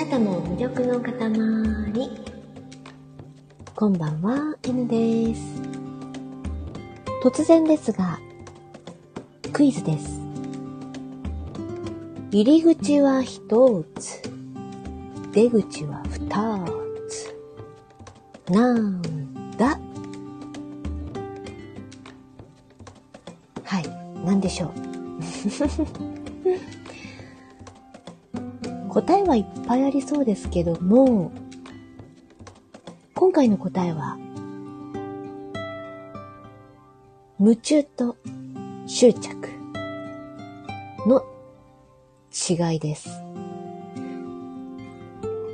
なたも魅力の塊。こんばんは、N です。突然ですが、クイズです。入り口は一つ、出口は二つ。なんだ？はい、なんでしょう？答えはいっぱいありそうですけども、今回の答えは、夢中と執着の違いです。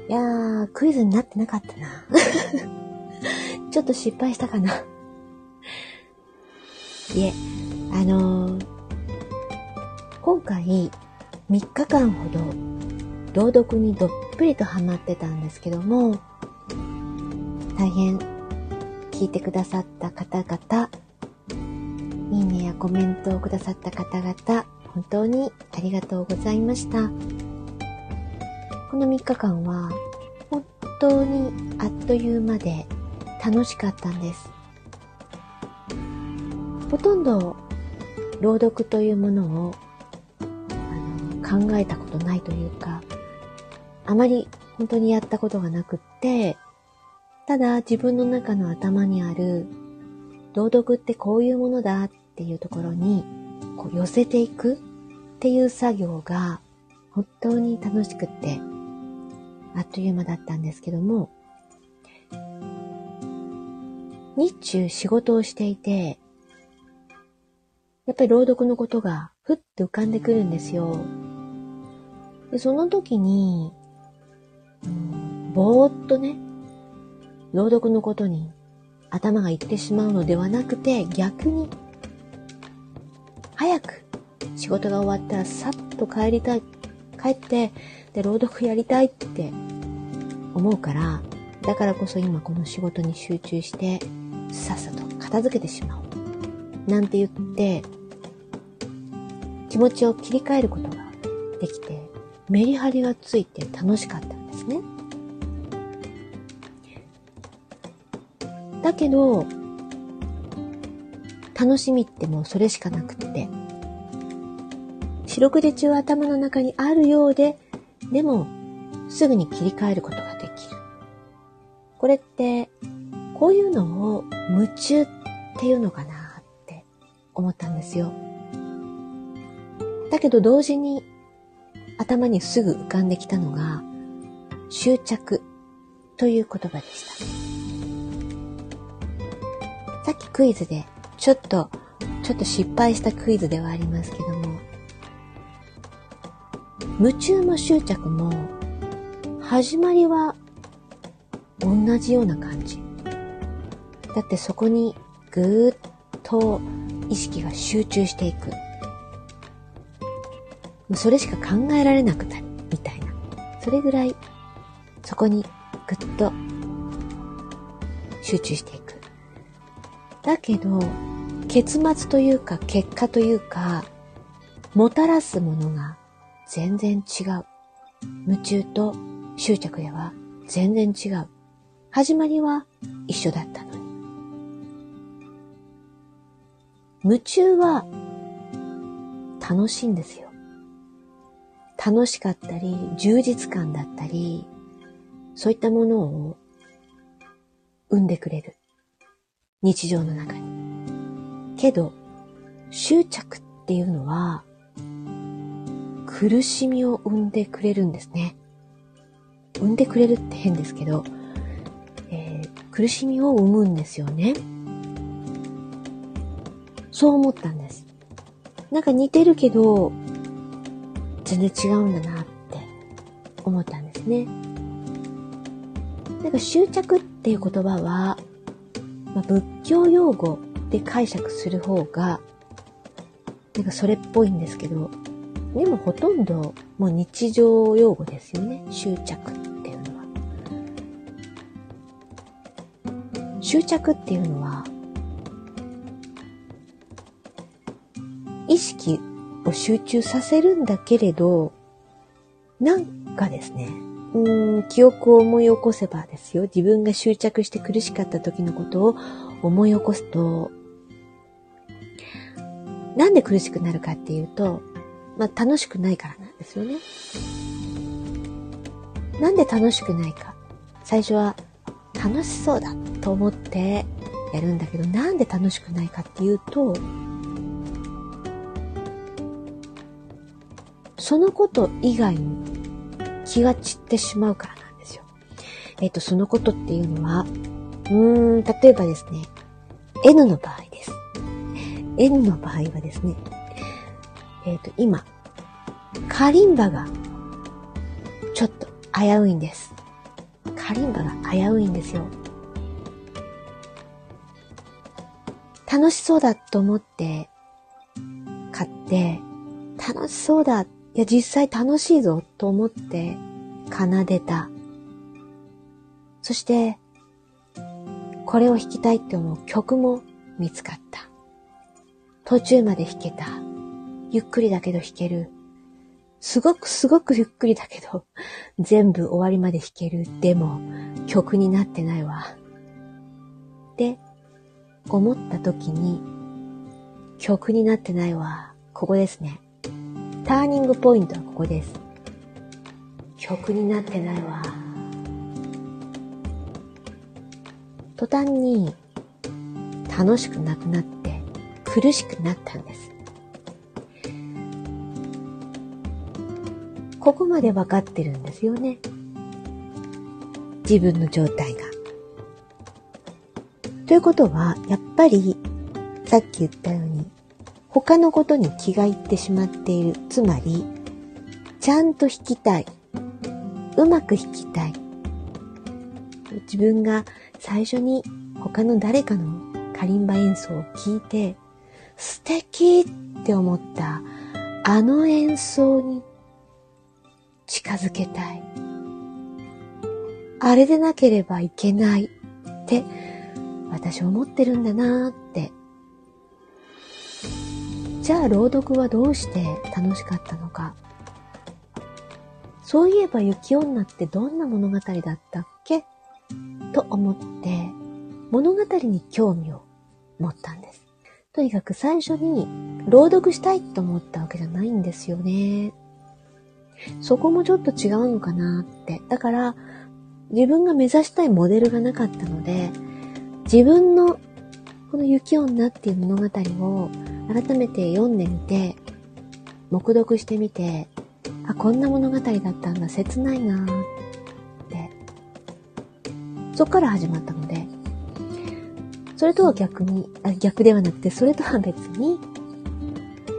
いやー、クイズになってなかったな。ちょっと失敗したかな。いえ、あのー、今回3日間ほど朗読にどっぷりとハマってたんですけども、大変聞いてくださった方々、いいねやコメントをくださった方々、本当にありがとうございました。この3日間は本当にあっという間で楽しかったんです。ほとんど朗読というものを考えたことないというか、あまり本当にやったことがなくって、ただ自分の中の頭にある朗読ってこういうものだっていうところにこう寄せていくっていう作業が本当に楽しくってあっという間だったんですけども日中仕事をしていてやっぱり朗読のことがふっと浮かんでくるんですよ。でその時にぼーっとね、朗読のことに頭がいってしまうのではなくて、逆に、早く仕事が終わったらさっと帰りたい、帰って、で、朗読やりたいって思うから、だからこそ今この仕事に集中して、さっさと片付けてしまおう。なんて言って、気持ちを切り替えることができて、メリハリがついて楽しかったですね。だけど、楽しみってもうそれしかなくって、四六時中頭の中にあるようで、でも、すぐに切り替えることができる。これって、こういうのを夢中っていうのかなって思ったんですよ。だけど同時に頭にすぐ浮かんできたのが執着という言葉でした。さっきクイズで、ちょっと、ちょっと失敗したクイズではありますけども、夢中も執着も、始まりは同じような感じ。だってそこにぐーっと意識が集中していく。それしか考えられなくなる、みたいな。それぐらい、そこにぐっと集中していく。だけど、結末というか結果というか、もたらすものが全然違う。夢中と執着では全然違う。始まりは一緒だったのに。夢中は楽しいんですよ。楽しかったり、充実感だったり、そういったものを生んでくれる。日常の中に。けど、執着っていうのは、苦しみを生んでくれるんですね。生んでくれるって変ですけど、えー、苦しみを生むんですよね。そう思ったんです。なんか似てるけど、全然違うんだなって思ったんですね。なんか執着っていう言葉は、まあ、仏教用語で解釈する方が、なんかそれっぽいんですけど、でもほとんどもう日常用語ですよね。執着っていうのは。執着っていうのは、意識を集中させるんだけれど、なんかですね、うん、記憶を思い起こせばですよ、自分が執着して苦しかった時のことを思い起こすと、なんで苦しくなるかっていうと、まあ楽しくないからなんですよね。なんで楽しくないか。最初は楽しそうだと思ってやるんだけど、なんで楽しくないかっていうと、そのこと以外に気が散ってしまうからなんですよ。えっ、と、そのことっていうのは、うーん、例えばですね、N の場合です。N の場合はですね、えっ、と、今、カリンバがちょっと危ういんです。カリンバが危ういんですよ。楽しそうだと思って買って、楽しそうだ。いや、実際楽しいぞと思って奏でた。そして、これを弾きたいって思う曲も見つかった。途中まで弾けた。ゆっくりだけど弾ける。すごくすごくゆっくりだけど、全部終わりまで弾ける。でも、曲になってないわ。で、思った時に、曲になってないわ。ここですね。ターニングポイントはここです。曲になってないわ。途端に楽しくなくなって苦しくなったんです。ここまで分かってるんですよね。自分の状態が。ということは、やっぱり、さっき言ったように、他のことに気がいってしまっている。つまり、ちゃんと弾きたい。うまく弾きたい。自分が最初に他の誰かのカリンバ演奏を聴いて、素敵って思ったあの演奏に近づけたい。あれでなければいけないって私思ってるんだなーって。じゃあ朗読はどうして楽しかったのか。そういえば雪女ってどんな物語だったっけ？と思って物語に興味を持ったんです。とにかく最初に朗読したいと思ったわけじゃないんですよね。そこもちょっと違うのかなって。だから、自分が目指したいモデルがなかったので、自分のこの雪女っていう物語を改めて読んでみて、目読してみて、あ、こんな物語だったんだ、切ないなーって。そっから始まったので、それとは逆に、あ逆ではなくて、それとは別に、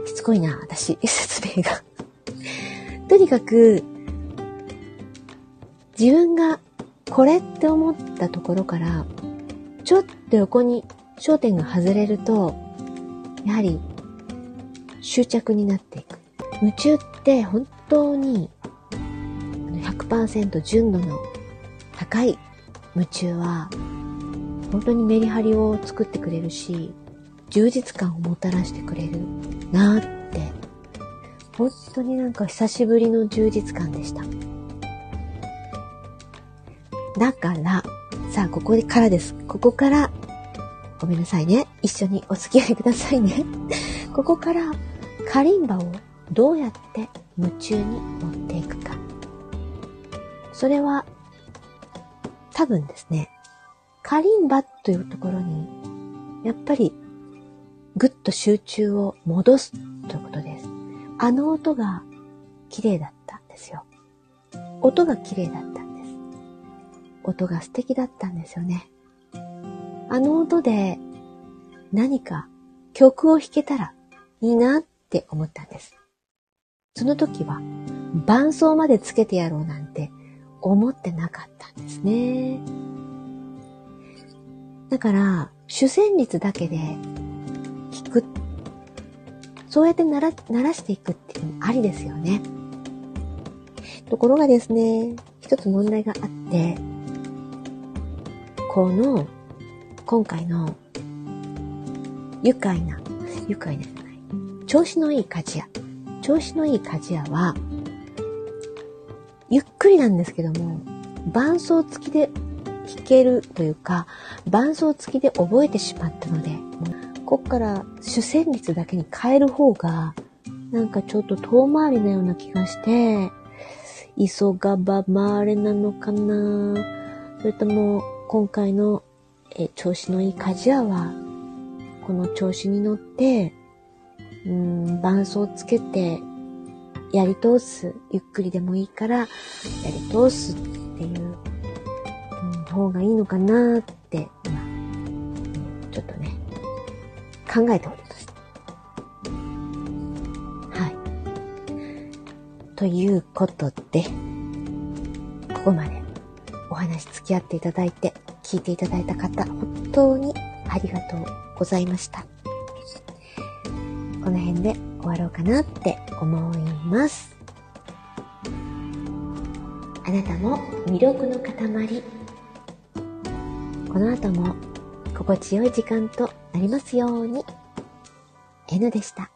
しつこいな、私、説明がとにかく、自分がこれって思ったところから、ちょっと横に焦点が外れると、やはり執着になっていく。夢中って本当に100%純度の高い夢中は本当にメリハリを作ってくれるし、充実感をもたらしてくれるなって本当になんか久しぶりの充実感でした。だから、さあ、ここからです。ここから、ごめんなさいね。一緒にお付き合いくださいね。ここから、カリンバをどうやって夢中に持っていくか。それは、多分ですね、カリンバというところに、やっぱり、ぐっと集中を戻すということです。あの音が綺麗だったんですよ。音が綺麗だったんです。音が素敵だったんですよね。あの音で何か曲を弾けたらいいなって思ったんです。その時は伴奏までつけてやろうなんて思ってなかったんですね。だから、主旋律だけで弾くそうやって鳴ら鳴らしていくっていうのもありですよね。ところがですね、一つ問題があって、この、今回の、愉快な、愉快なじゃない、調子のいい鍛冶屋。調子のいい鍛冶屋は、ゆっくりなんですけども、伴奏付きで弾けるというか、伴奏付きで覚えてしまったので、こっから主旋律だけに変える方が、なんかちょっと遠回りなような気がして、急がば回れなのかなそれとも、今回の、え調子のいい鍛冶屋は、この調子に乗って、うん、伴奏つけて、やり通す。ゆっくりでもいいから、やり通すっていう、うん、方がいいのかなって、今、ちょっとね、考えております。はい。ということで、ここまでお話付き合っていただいて、聞いていただいた方、本当にありがとうございました。この辺で終わろうかなって思います。あなたも魅力の塊。この後も心地よい時間となりますように。N でした。